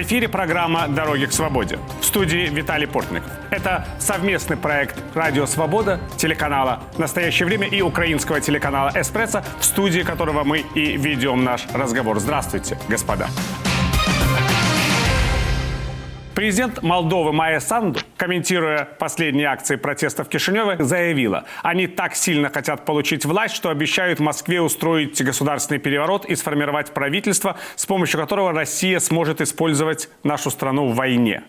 В эфире программа «Дороги к свободе». В студии Виталий Портников. Это совместный проект «Радио Свобода», телеканала «Настоящее время» и украинского телеканала «Эспрессо», в студии которого мы и ведем наш разговор. Здравствуйте, господа. Президент Молдовы Майя Санду, комментируя последние акции протеста в Кишиневе, заявила, они так сильно хотят получить власть, что обещают Москве устроить государственный переворот и сформировать правительство, с помощью которого Россия сможет использовать нашу страну в войне.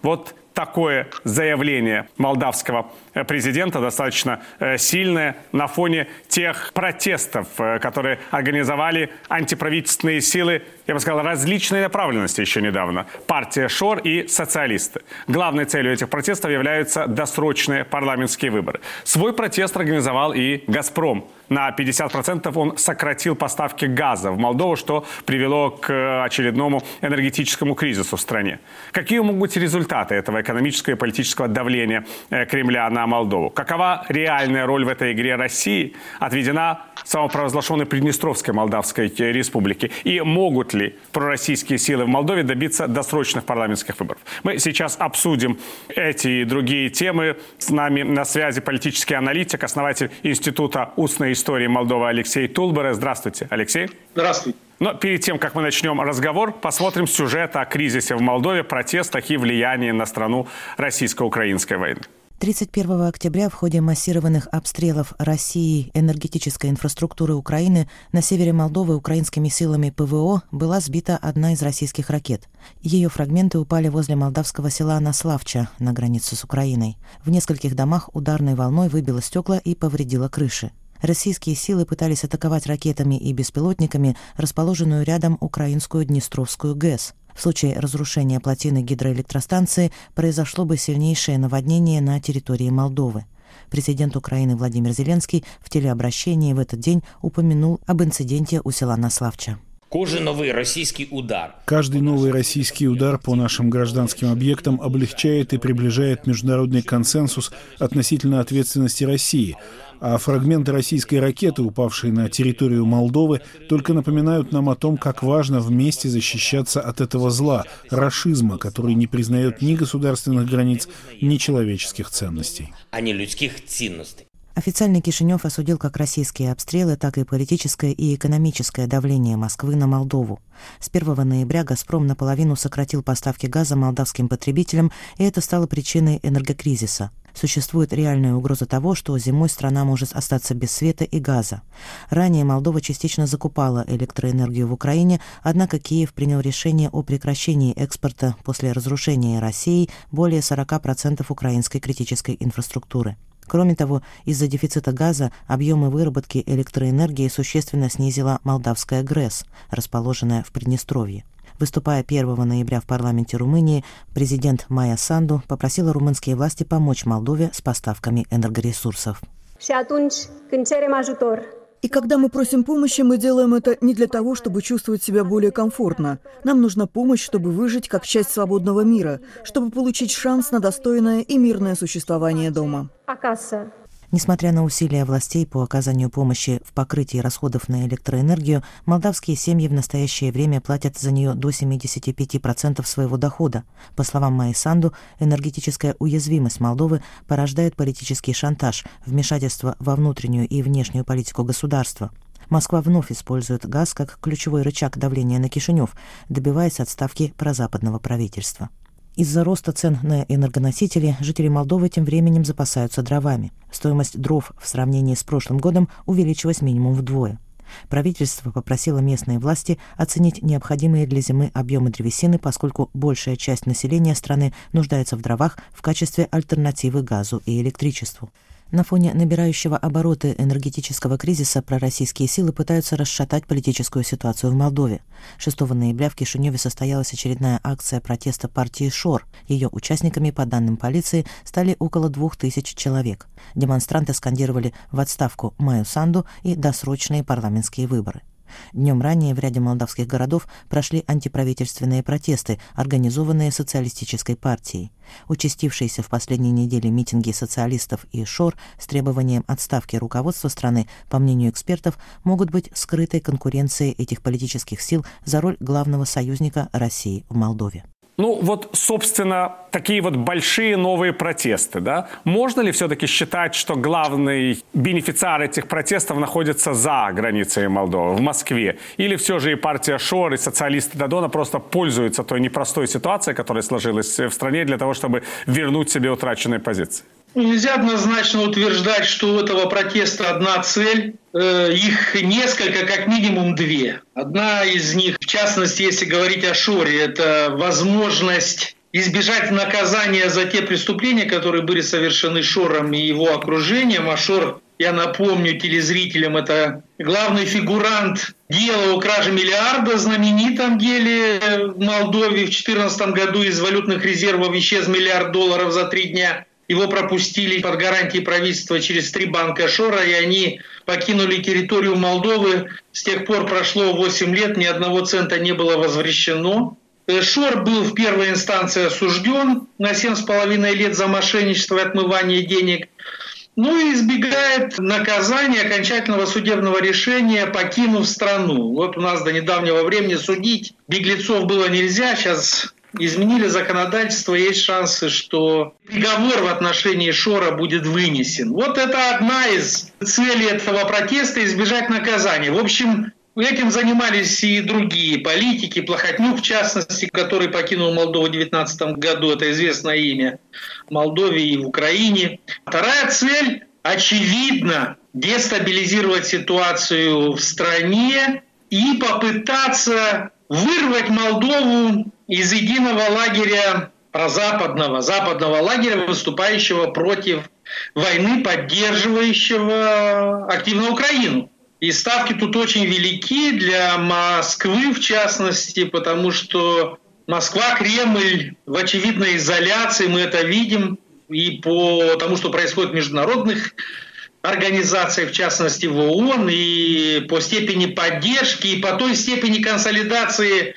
Вот такое заявление молдавского э, президента достаточно э, сильное на фоне тех протестов, э, которые организовали антиправительственные силы, я бы сказал, различной направленности еще недавно. Партия ШОР и социалисты. Главной целью этих протестов являются досрочные парламентские выборы. Свой протест организовал и «Газпром». На 50% он сократил поставки газа в Молдову, что привело к очередному энергетическому кризису в стране. Какие могут быть результаты этого экономического и политического давления э, Кремля на Молдову. Какова реальная роль в этой игре России, отведена самопровозглашенной Приднестровской Молдавской республике? И могут ли пророссийские силы в Молдове добиться досрочных парламентских выборов? Мы сейчас обсудим эти и другие темы. С нами на связи политический аналитик, основатель Института устной истории Молдовы Алексей Тулбере. Здравствуйте, Алексей. Здравствуйте. Но перед тем, как мы начнем разговор, посмотрим сюжет о кризисе в Молдове, протестах и влиянии на страну российско-украинской войны. 31 октября в ходе массированных обстрелов России энергетической инфраструктуры Украины на севере Молдовы украинскими силами ПВО была сбита одна из российских ракет. Ее фрагменты упали возле молдавского села Наславча на границе с Украиной. В нескольких домах ударной волной выбило стекла и повредило крыши. Российские силы пытались атаковать ракетами и беспилотниками расположенную рядом украинскую Днестровскую ГЭС. В случае разрушения плотины гидроэлектростанции произошло бы сильнейшее наводнение на территории Молдовы. Президент Украины Владимир Зеленский в телеобращении в этот день упомянул об инциденте у села Наславча. Каждый новый российский удар. Каждый новый российский удар по нашим гражданским объектам облегчает и приближает международный консенсус относительно ответственности России, а фрагменты российской ракеты, упавшие на территорию Молдовы, только напоминают нам о том, как важно вместе защищаться от этого зла, расизма, который не признает ни государственных границ, ни человеческих ценностей. А не людских ценностей. Официальный Кишинев осудил как российские обстрелы, так и политическое и экономическое давление Москвы на Молдову. С 1 ноября «Газпром» наполовину сократил поставки газа молдавским потребителям, и это стало причиной энергокризиса. Существует реальная угроза того, что зимой страна может остаться без света и газа. Ранее Молдова частично закупала электроэнергию в Украине, однако Киев принял решение о прекращении экспорта после разрушения России более 40% украинской критической инфраструктуры. Кроме того, из-за дефицита газа объемы выработки электроэнергии существенно снизила молдавская ГРЭС, расположенная в Приднестровье. Выступая 1 ноября в парламенте Румынии, президент Майя Санду попросила румынские власти помочь Молдове с поставками энергоресурсов. И когда мы просим помощи, мы делаем это не для того, чтобы чувствовать себя более комфортно. Нам нужна помощь, чтобы выжить как часть свободного мира, чтобы получить шанс на достойное и мирное существование дома. Несмотря на усилия властей по оказанию помощи в покрытии расходов на электроэнергию, молдавские семьи в настоящее время платят за нее до 75% своего дохода. По словам Майи Санду, энергетическая уязвимость Молдовы порождает политический шантаж, вмешательство во внутреннюю и внешнюю политику государства. Москва вновь использует газ как ключевой рычаг давления на Кишинев, добиваясь отставки прозападного правительства. Из-за роста цен на энергоносители жители Молдовы тем временем запасаются дровами. Стоимость дров в сравнении с прошлым годом увеличилась минимум вдвое. Правительство попросило местные власти оценить необходимые для зимы объемы древесины, поскольку большая часть населения страны нуждается в дровах в качестве альтернативы газу и электричеству. На фоне набирающего обороты энергетического кризиса пророссийские силы пытаются расшатать политическую ситуацию в Молдове. 6 ноября в Кишиневе состоялась очередная акция протеста партии «Шор». Ее участниками, по данным полиции, стали около двух тысяч человек. Демонстранты скандировали в отставку Майю Санду и досрочные парламентские выборы. Днем ранее в ряде молдавских городов прошли антиправительственные протесты, организованные социалистической партией. Участившиеся в последние недели митинги социалистов и ШОР с требованием отставки руководства страны, по мнению экспертов, могут быть скрытой конкуренцией этих политических сил за роль главного союзника России в Молдове. Ну вот, собственно, такие вот большие новые протесты, да? Можно ли все-таки считать, что главный бенефициар этих протестов находится за границей Молдовы, в Москве? Или все же и партия Шор, и социалисты Дадона просто пользуются той непростой ситуацией, которая сложилась в стране для того, чтобы вернуть себе утраченные позиции? Нельзя однозначно утверждать, что у этого протеста одна цель. Э, их несколько, как минимум две. Одна из них, в частности, если говорить о Шоре, это возможность избежать наказания за те преступления, которые были совершены Шором и его окружением. А Шор, я напомню телезрителям, это главный фигурант дела о краже миллиарда, знаменитом деле в Молдове. В 2014 году из валютных резервов исчез миллиард долларов за три дня. Его пропустили под гарантией правительства через три банка Шора, и они покинули территорию Молдовы. С тех пор прошло 8 лет, ни одного цента не было возвращено. Э, Шор был в первой инстанции осужден на 7,5 лет за мошенничество и отмывание денег. Ну и избегает наказания окончательного судебного решения, покинув страну. Вот у нас до недавнего времени судить беглецов было нельзя, сейчас изменили законодательство, есть шансы, что приговор в отношении Шора будет вынесен. Вот это одна из целей этого протеста – избежать наказания. В общем, Этим занимались и другие политики, Плохотнюк в частности, который покинул Молдову в 2019 году, это известное имя, в Молдове и в Украине. Вторая цель, очевидно, дестабилизировать ситуацию в стране и попытаться вырвать Молдову из единого лагеря прозападного, западного лагеря, выступающего против войны, поддерживающего активно Украину. И ставки тут очень велики для Москвы, в частности, потому что Москва, Кремль в очевидной изоляции, мы это видим, и по тому, что происходит в международных организациях, в частности в ООН, и по степени поддержки, и по той степени консолидации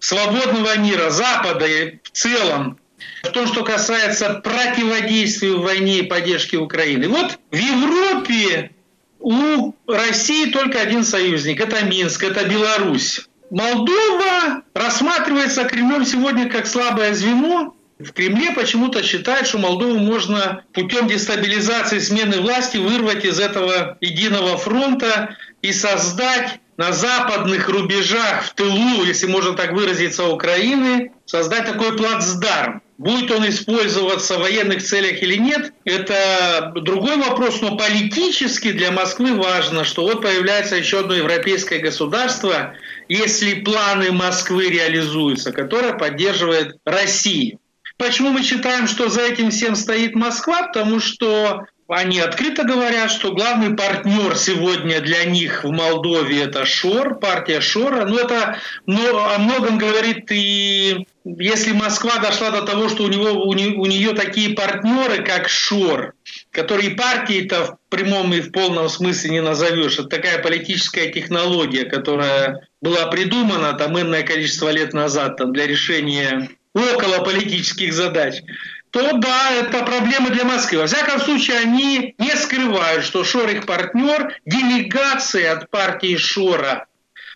свободного мира, Запада и в целом, в том, что касается противодействия войне и поддержки Украины. Вот в Европе у России только один союзник – это Минск, это Беларусь. Молдова рассматривается Кремлем сегодня как слабое звено. В Кремле почему-то считают, что Молдову можно путем дестабилизации смены власти вырвать из этого единого фронта и создать на западных рубежах, в тылу, если можно так выразиться, Украины, создать такой плацдарм. Будет он использоваться в военных целях или нет, это другой вопрос, но политически для Москвы важно, что вот появляется еще одно европейское государство, если планы Москвы реализуются, которое поддерживает Россию. Почему мы считаем, что за этим всем стоит Москва? Потому что они открыто говорят, что главный партнер сегодня для них в Молдове это Шор, партия Шора. Но это но о многом говорит и если Москва дошла до того, что у, него, у, не, у нее такие партнеры, как Шор, которые партии-то в прямом и в полном смысле не назовешь. Это такая политическая технология, которая была придумана там энное количество лет назад там, для решения около политических задач то да, это проблема для Москвы. Во всяком случае, они не скрывают, что Шор их партнер. Делегация от партии Шора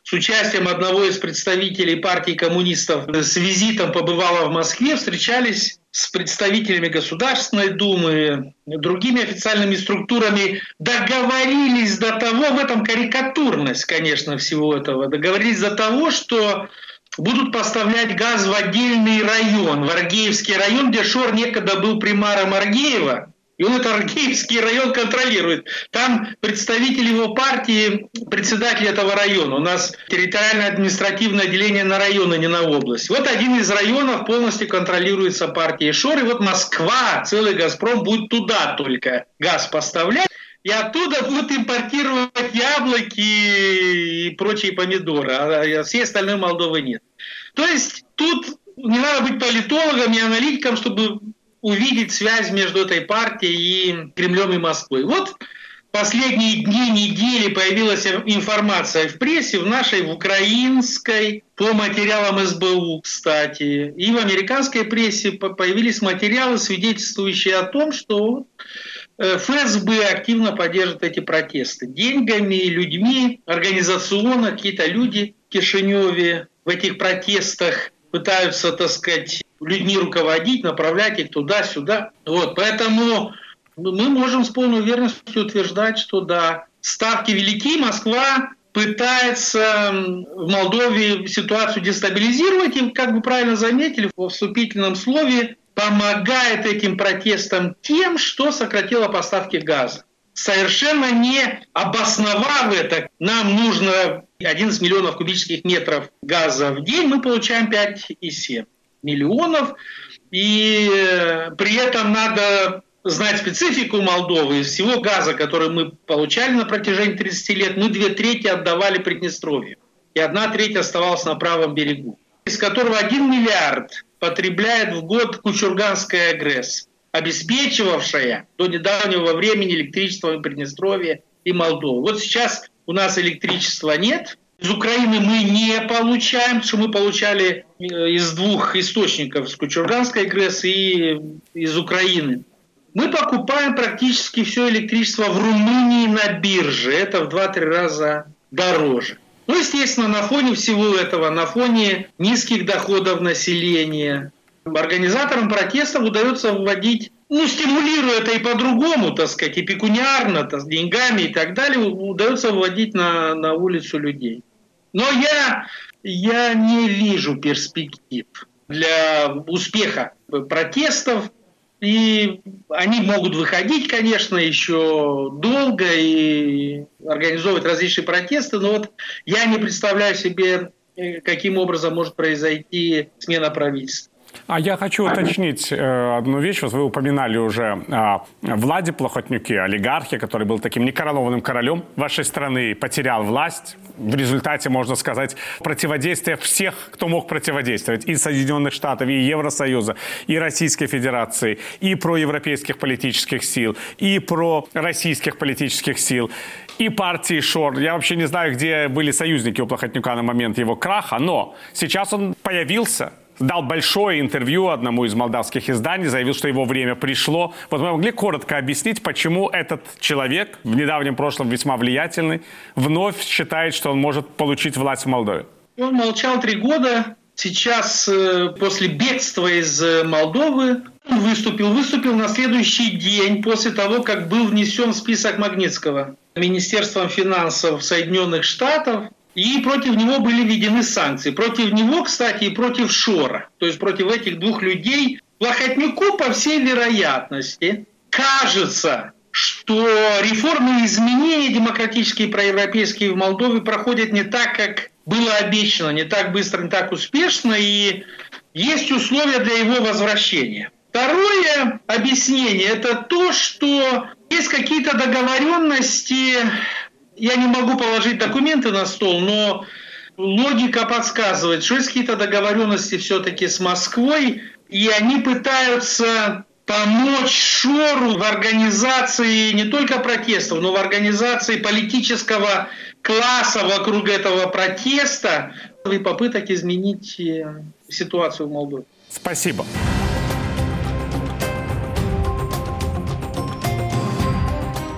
с участием одного из представителей партии коммунистов с визитом побывала в Москве, встречались с представителями Государственной Думы, другими официальными структурами, договорились до того, в этом карикатурность, конечно, всего этого, договорились до того, что будут поставлять газ в отдельный район, в Аргеевский район, где Шор некогда был примаром Аргеева, и он этот Аргеевский район контролирует. Там представитель его партии, председатель этого района. У нас территориальное административное отделение на районы, не на область. Вот один из районов полностью контролируется партией Шор. И вот Москва, целый «Газпром» будет туда только газ поставлять и оттуда будут импортировать яблоки и прочие помидоры, а всей остальной Молдовы нет. То есть тут не надо быть политологом и аналитиком, чтобы увидеть связь между этой партией и Кремлем и Москвой. Вот последние дни, недели появилась информация в прессе, в нашей, в украинской, по материалам СБУ, кстати, и в американской прессе появились материалы, свидетельствующие о том, что э, ФСБ активно поддерживает эти протесты. Деньгами, людьми, организационно какие-то люди в Кишиневе в этих протестах пытаются, так сказать, людьми руководить, направлять их туда-сюда. Вот, поэтому мы можем с полной уверенностью утверждать, что да, ставки велики, Москва пытается в Молдове ситуацию дестабилизировать, и, как вы правильно заметили, в вступительном слове помогает этим протестам тем, что сократило поставки газа. Совершенно не обосновав это, нам нужно 11 миллионов кубических метров газа в день, мы получаем 5,7 миллионов. И э, при этом надо знать специфику Молдовы, из всего газа, который мы получали на протяжении 30 лет, мы две трети отдавали Приднестровью. И одна треть оставалась на правом берегу. Из которого 1 миллиард потребляет в год Кучурганская АГРЭС, обеспечивавшая до недавнего времени электричество в Приднестровье и Молдову. Вот сейчас у нас электричества нет, из Украины мы не получаем, что мы получали э, из двух источников, с Кучурганской ГРЭС и из Украины. Мы покупаем практически все электричество в Румынии на бирже. Это в 2-3 раза дороже. Ну, естественно, на фоне всего этого, на фоне низких доходов населения, организаторам протестов удается вводить, ну, стимулируя это и по-другому, так сказать, и пекуниарно, так, с деньгами и так далее, удается вводить на, на улицу людей. Но я, я не вижу перспектив для успеха протестов, и они могут выходить, конечно, еще долго и организовывать различные протесты, но вот я не представляю себе, э, каким образом может произойти смена правительства. А я хочу уточнить э, одну вещь. Вот вы упоминали уже э, Владе Плохотнюке, олигархе, который был таким некоронованным королем вашей страны, потерял власть. В результате, можно сказать, противодействия всех, кто мог противодействовать. И Соединенных Штатов, и Евросоюза, и Российской Федерации, и про европейских политических сил, и про российских политических сил и партии Шор. Я вообще не знаю, где были союзники у Плохотнюка на момент его краха, но сейчас он появился дал большое интервью одному из молдавских изданий, заявил, что его время пришло. Вот мы могли коротко объяснить, почему этот человек, в недавнем прошлом весьма влиятельный, вновь считает, что он может получить власть в Молдове? Он молчал три года. Сейчас, э, после бегства из э, Молдовы, он выступил. Выступил на следующий день после того, как был внесен в список Магнитского Министерством финансов Соединенных Штатов и против него были введены санкции. Против него, кстати, и против Шора. То есть против этих двух людей. Плохотнюку, по всей вероятности, кажется, что реформы и изменения демократические, проевропейские в Молдове проходят не так, как было обещано, не так быстро, не так успешно, и есть условия для его возвращения. Второе объяснение – это то, что есть какие-то договоренности я не могу положить документы на стол, но логика подсказывает, что есть какие-то договоренности все-таки с Москвой, и они пытаются помочь Шору в организации не только протестов, но в организации политического класса вокруг этого протеста и попыток изменить э, ситуацию в Молдове. Спасибо.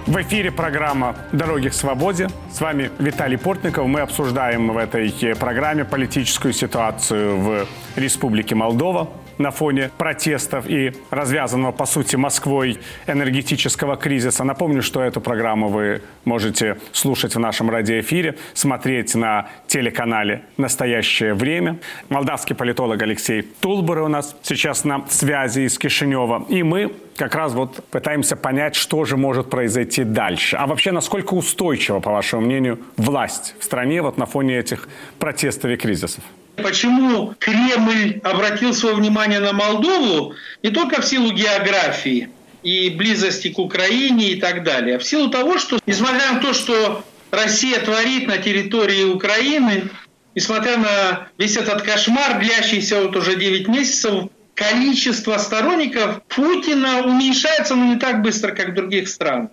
В эфире программа «Дороги к свободе». С вами Виталий Портников. Мы обсуждаем в этой программе политическую ситуацию в Республике Молдова на фоне протестов и развязанного, по сути, Москвой энергетического кризиса. Напомню, что эту программу вы можете слушать в нашем радиоэфире, смотреть на телеканале «Настоящее время». Молдавский политолог Алексей Тулбер у нас сейчас на связи из Кишинева. И мы как раз вот пытаемся понять, что же может произойти дальше. А вообще, насколько устойчива, по вашему мнению, власть в стране вот на фоне этих протестов и кризисов? Почему Кремль обратил свое внимание на Молдову не только в силу географии и близости к Украине и так далее, а в силу того, что, несмотря на то, что Россия творит на территории Украины, несмотря на весь этот кошмар, длящийся вот уже 9 месяцев, количество сторонников Путина уменьшается, но не так быстро, как в других странах.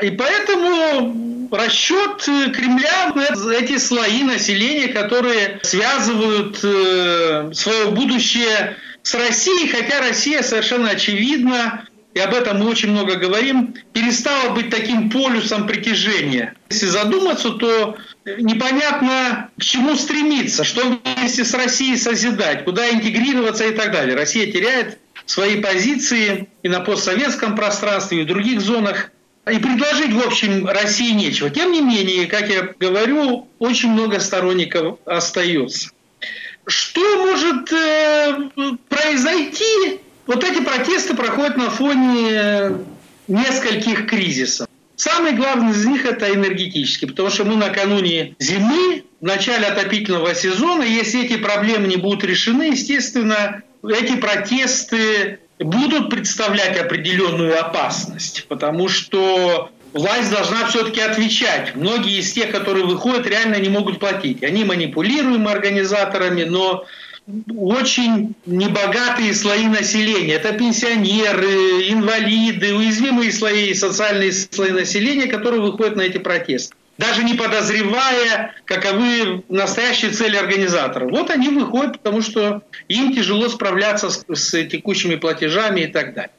И поэтому расчет Кремля – эти слои населения, которые связывают э, свое будущее с Россией, хотя Россия совершенно очевидно и об этом мы очень много говорим, перестала быть таким полюсом притяжения. Если задуматься, то непонятно, к чему стремиться, что вместе с Россией созидать, куда интегрироваться и так далее. Россия теряет свои позиции и на постсоветском пространстве, и в других зонах. И предложить, в общем, России нечего. Тем не менее, как я говорю, очень много сторонников остается. Что может э, произойти вот эти протесты проходят на фоне нескольких кризисов. Самый главный из них это энергетический, потому что мы накануне зимы, в начале отопительного сезона, если эти проблемы не будут решены, естественно, эти протесты будут представлять определенную опасность, потому что власть должна все-таки отвечать. Многие из тех, которые выходят, реально не могут платить. Они манипулируемы организаторами, но очень небогатые слои населения. Это пенсионеры, инвалиды, уязвимые слои, социальные слои населения, которые выходят на эти протесты. Даже не подозревая, каковы настоящие цели организаторов. Вот они выходят, потому что им тяжело справляться с, с текущими платежами и так далее.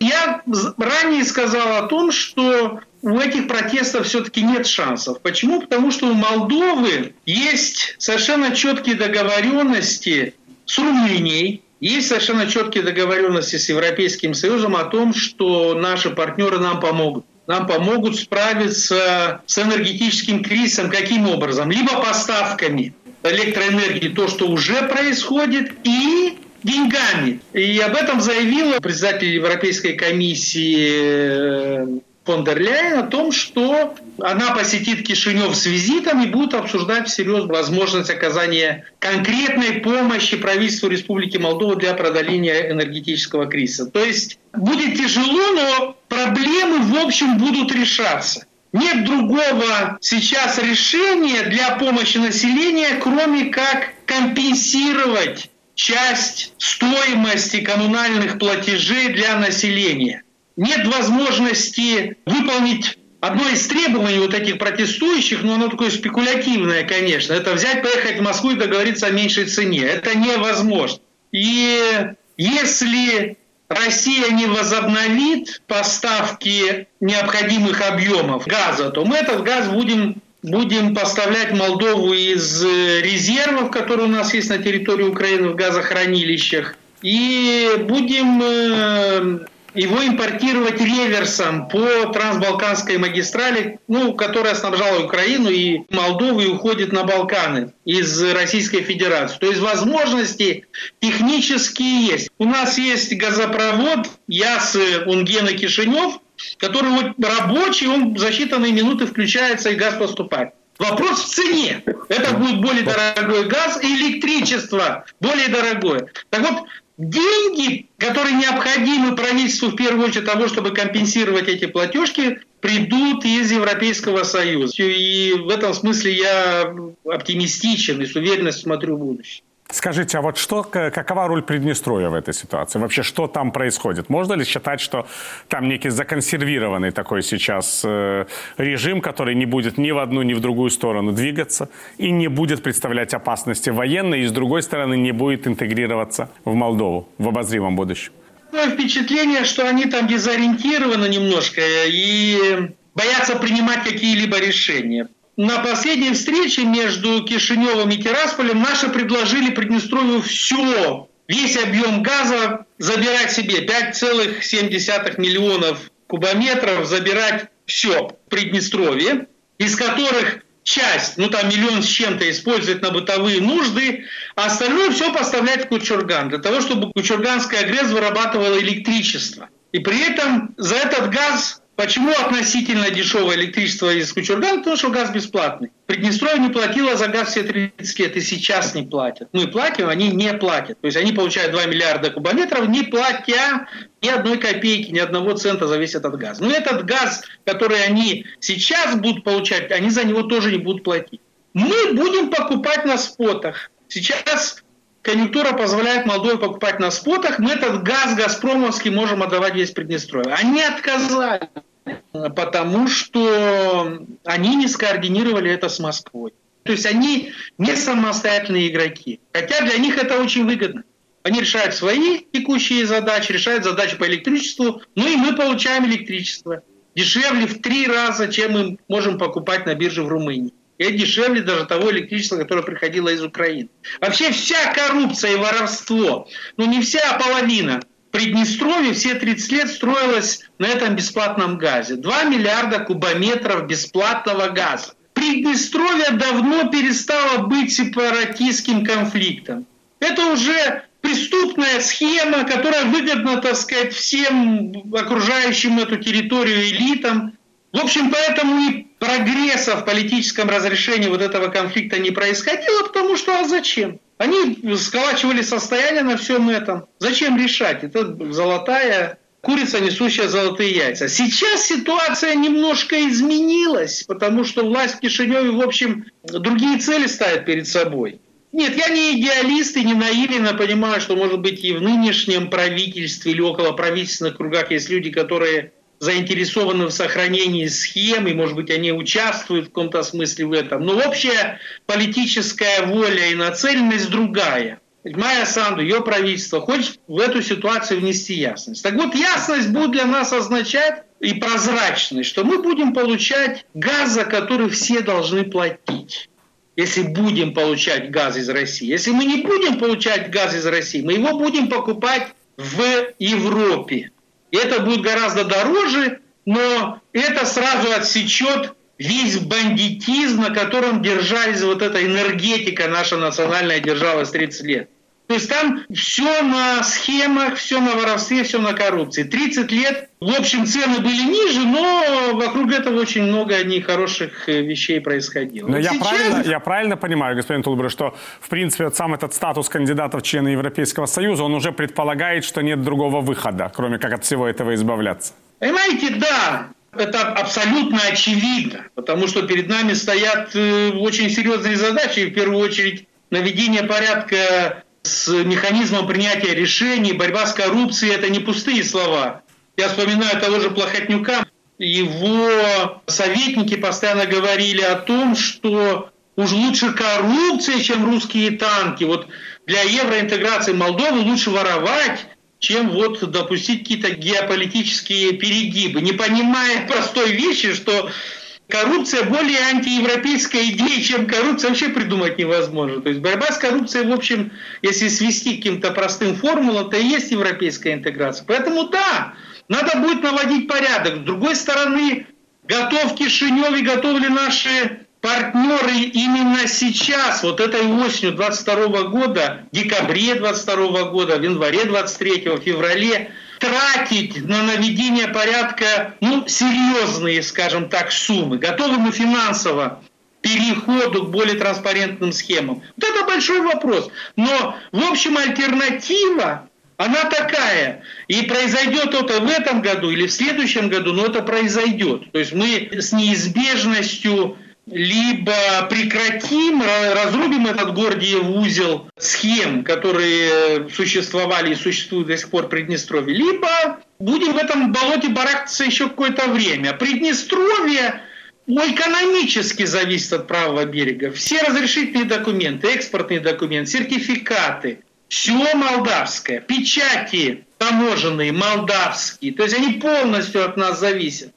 Я ранее сказал о том, что у этих протестов все-таки нет шансов. Почему? Потому что у Молдовы есть совершенно четкие договоренности с Румынией, есть совершенно четкие договоренности с Европейским Союзом о том, что наши партнеры нам помогут. Нам помогут справиться с энергетическим кризисом. Каким образом? Либо поставками электроэнергии, то, что уже происходит, и деньгами. И об этом заявила председатель Европейской комиссии э, фон дер Ляйен о том, что она посетит Кишинев с визитом и будет обсуждать всерьез возможность оказания конкретной помощи правительству Республики Молдова для преодоления энергетического кризиса. То есть будет тяжело, но проблемы в общем будут решаться. Нет другого сейчас решения для помощи населения, кроме как компенсировать часть стоимости коммунальных платежей для населения. Нет возможности выполнить одно из требований вот этих протестующих, но оно такое спекулятивное, конечно, это взять, поехать в Москву и договориться о меньшей цене. Это невозможно. И если Россия не возобновит поставки необходимых объемов газа, то мы этот газ будем будем поставлять Молдову из э, резервов, которые у нас есть на территории Украины в газохранилищах, и будем э, его импортировать реверсом по трансбалканской магистрали, ну, которая снабжала Украину и Молдову и уходит на Балканы из Российской Федерации. То есть возможности технические есть. У нас есть газопровод Ясы-Унгена-Кишинев, который вот рабочий, он за считанные минуты включается и газ поступает. Вопрос в цене. Это будет более дорогой газ и электричество более дорогое. Так вот, деньги, которые необходимы правительству в первую очередь того, чтобы компенсировать эти платежки, придут из Европейского Союза. И в этом смысле я оптимистичен и с уверенностью смотрю в будущее. Скажите, а вот что, какова роль Приднестровья в этой ситуации? Вообще, что там происходит? Можно ли считать, что там некий законсервированный такой сейчас э, режим, который не будет ни в одну, ни в другую сторону двигаться и не будет представлять опасности военной, и с другой стороны не будет интегрироваться в Молдову в обозримом будущем? Такое впечатление, что они там дезориентированы немножко и боятся принимать какие-либо решения на последней встрече между Кишиневым и Тирасполем наши предложили Приднестровью все, весь объем газа забирать себе, 5,7 миллионов кубометров забирать все Приднестровье, из которых часть, ну там миллион с чем-то использовать на бытовые нужды, а остальное все поставлять в Кучурган, для того, чтобы Кучурганская ГРЭС вырабатывала электричество. И при этом за этот газ Почему относительно дешевое электричество из Кучургана? Потому что газ бесплатный. Приднестровье не платило за газ все 30 лет, и сейчас не платят. Мы платим, они не платят. То есть они получают 2 миллиарда кубометров, не платя ни одной копейки, ни одного цента за весь этот газ. Но этот газ, который они сейчас будут получать, они за него тоже не будут платить. Мы будем покупать на спотах. Сейчас конъюнктура позволяет Молдове покупать на спотах, мы этот газ газпромовский можем отдавать весь Приднестровье. Они отказали. Потому что они не скоординировали это с Москвой. То есть они не самостоятельные игроки. Хотя для них это очень выгодно. Они решают свои текущие задачи, решают задачи по электричеству, ну и мы получаем электричество. Дешевле в три раза, чем мы можем покупать на бирже в Румынии. И это дешевле даже того электричества, которое приходило из Украины. Вообще вся коррупция и воровство, ну не вся, а половина, Приднестровье все 30 лет строилось на этом бесплатном газе. 2 миллиарда кубометров бесплатного газа. Приднестровье давно перестало быть сепаратистским конфликтом. Это уже преступная схема, которая выгодна, так сказать, всем окружающим эту территорию элитам. В общем, поэтому и прогресса в политическом разрешении вот этого конфликта не происходило, потому что а зачем? Они сколачивали состояние на всем этом. Зачем решать? Это золотая курица, несущая золотые яйца. Сейчас ситуация немножко изменилась, потому что власть в Кишиневе, в общем, другие цели ставит перед собой. Нет, я не идеалист и не наивен, я понимаю, что, может быть, и в нынешнем правительстве или около правительственных кругах есть люди, которые заинтересованы в сохранении схем, и, может быть, они участвуют в каком-то смысле в этом. Но общая политическая воля и нацеленность другая. Майя Санду, ее правительство хочет в эту ситуацию внести ясность. Так вот, ясность будет для нас означать и прозрачность, что мы будем получать газ, за который все должны платить если будем получать газ из России. Если мы не будем получать газ из России, мы его будем покупать в Европе. Это будет гораздо дороже, но это сразу отсечет весь бандитизм, на котором держались вот эта энергетика наша национальная держава с 30 лет. То есть там все на схемах, все на воровстве, все на коррупции. 30 лет, в общем, цены были ниже, но вокруг этого очень много нехороших э, вещей происходило. Но вот я, сейчас... правильно, я правильно понимаю, господин Тулбер, что, в принципе, вот сам этот статус кандидата в члены Европейского Союза, он уже предполагает, что нет другого выхода, кроме как от всего этого избавляться? Понимаете, да, это абсолютно очевидно, потому что перед нами стоят э, очень серьезные задачи, в первую очередь наведение порядка с механизмом принятия решений, борьба с коррупцией – это не пустые слова. Я вспоминаю того же Плохотнюка. Его советники постоянно говорили о том, что уж лучше коррупция, чем русские танки. Вот для евроинтеграции Молдовы лучше воровать, чем вот допустить какие-то геополитические перегибы, не понимая простой вещи, что коррупция более антиевропейская идея, чем коррупция, вообще придумать невозможно. То есть борьба с коррупцией, в общем, если свести к каким-то простым формулам, то и есть европейская интеграция. Поэтому да, надо будет наводить порядок. С другой стороны, готов Кишинев и готовы наши партнеры именно сейчас, вот этой осенью 22 года, декабре 22 года, в январе 23, феврале, тратить на наведение порядка, ну, серьезные, скажем так, суммы. Готовы мы финансово переходу к более транспарентным схемам? Вот это большой вопрос. Но, в общем, альтернатива, она такая. И произойдет это в этом году или в следующем году, но это произойдет. То есть мы с неизбежностью либо прекратим, разрубим этот Гордиев узел схем, которые существовали и существуют до сих пор в Приднестровье, либо будем в этом болоте барахтаться еще какое-то время. Приднестровье ну, экономически зависит от правого берега. Все разрешительные документы, экспортные документы, сертификаты, все молдавское, печати таможенные, молдавские. То есть они полностью от нас зависят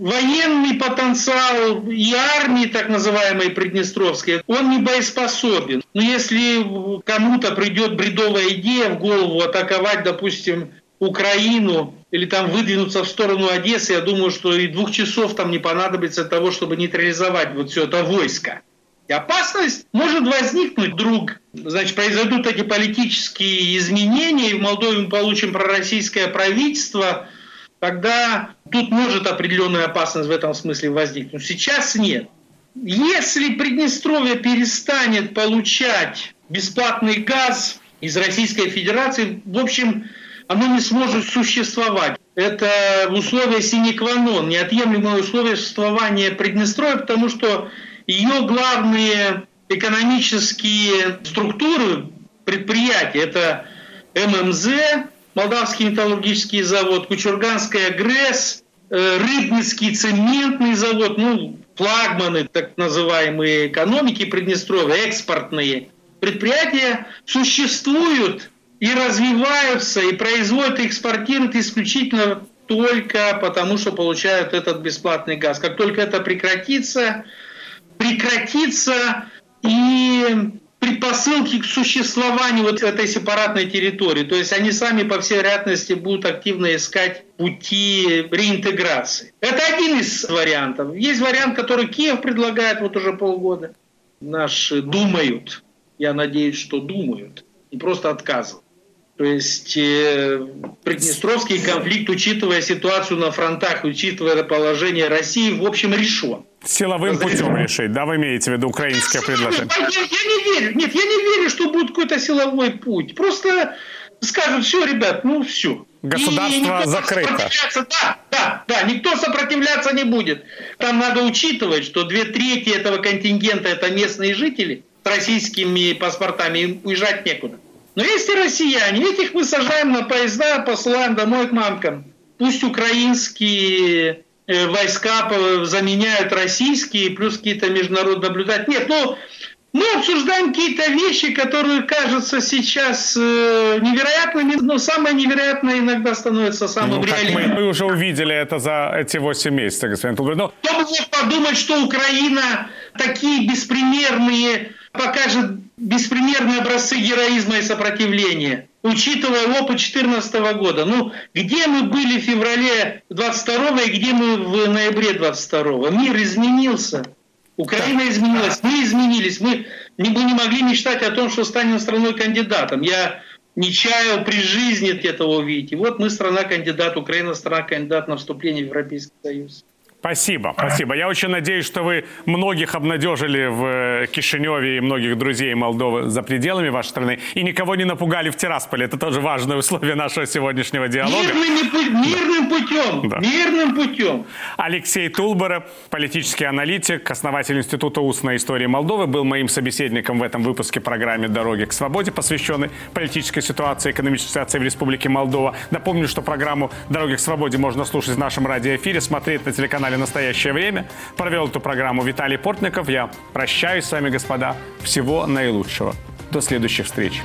военный потенциал и армии, так называемой Приднестровской, он не боеспособен. Но если кому-то придет бредовая идея в голову атаковать, допустим, Украину или там выдвинуться в сторону Одессы, я думаю, что и двух часов там не понадобится для того, чтобы нейтрализовать вот все это войско. И опасность может возникнуть вдруг. Значит, произойдут эти политические изменения, и в Молдове мы получим пророссийское правительство – тогда тут может определенная опасность в этом смысле возникнуть. Сейчас нет. Если Приднестровье перестанет получать бесплатный газ из Российской Федерации, в общем, оно не сможет существовать. Это условие синекванон, неотъемлемое условие существования Приднестровья, потому что ее главные экономические структуры, предприятия, это ММЗ, Молдавский металлургический завод, Кучурганская ГРЭС э, Рыбницкий цементный завод, ну, флагманы так называемые экономики Приднестровья, экспортные предприятия существуют и развиваются, и производят, и экспортируют исключительно только потому, что получают этот бесплатный газ. Как только это прекратится, прекратится и предпосылки к существованию вот этой сепаратной территории. То есть они сами, по всей вероятности, будут активно искать пути реинтеграции. Это один из вариантов. Есть вариант, который Киев предлагает вот уже полгода. Наши думают, я надеюсь, что думают, и просто отказывают. То есть э, Приднестровский конфликт, учитывая ситуацию на фронтах, учитывая положение России, в общем, решен. Силовым путем решить, да, вы имеете в виду украинское предложение? Я, я не верю, нет, я не верю, что будет какой-то силовой путь. Просто скажут, все, ребят, ну все. Государство закрыто. Да, да, да, никто сопротивляться не будет. Там надо учитывать, что две трети этого контингента это местные жители с российскими паспортами, им уезжать некуда. Но есть и россияне, этих мы сажаем на поезда, посылаем домой к мамкам. Пусть украинские э, войска заменяют российские, плюс какие-то международные наблюдатели. Нет, ну, мы обсуждаем какие-то вещи, которые кажутся сейчас э, невероятными, но самое невероятное иногда становится самым ну, реальным. Мы, мы уже увидели это за эти 8 месяцев, господин Тулбер. Но... Кто мог подумать, что Украина такие беспримерные покажет беспримерные образцы героизма и сопротивления, учитывая опыт 2014 года. Ну, где мы были в феврале 22 и где мы в ноябре 22 Мир изменился. Украина изменилась, мы изменились. Мы не, мы не могли мечтать о том, что станем страной кандидатом. Я не чаял при жизни этого увидеть. И вот мы страна-кандидат, Украина страна-кандидат на вступление в Европейский Союз. Спасибо, спасибо. Я очень надеюсь, что вы многих обнадежили в э, Кишиневе и многих друзей Молдовы за пределами вашей страны и никого не напугали в Тирасполе. Это тоже важное условие нашего сегодняшнего диалога. Мирным, мирным путем, да. мирным путем. Алексей Тулбера, политический аналитик, основатель Института устной истории Молдовы, был моим собеседником в этом выпуске программы «Дороги к свободе», посвященной политической ситуации, экономической ситуации в Республике Молдова. Напомню, что программу «Дороги к свободе» можно слушать в нашем радиоэфире, смотреть на телеканале канале «Настоящее время». Провел эту программу Виталий Портников. Я прощаюсь с вами, господа. Всего наилучшего. До следующих встреч.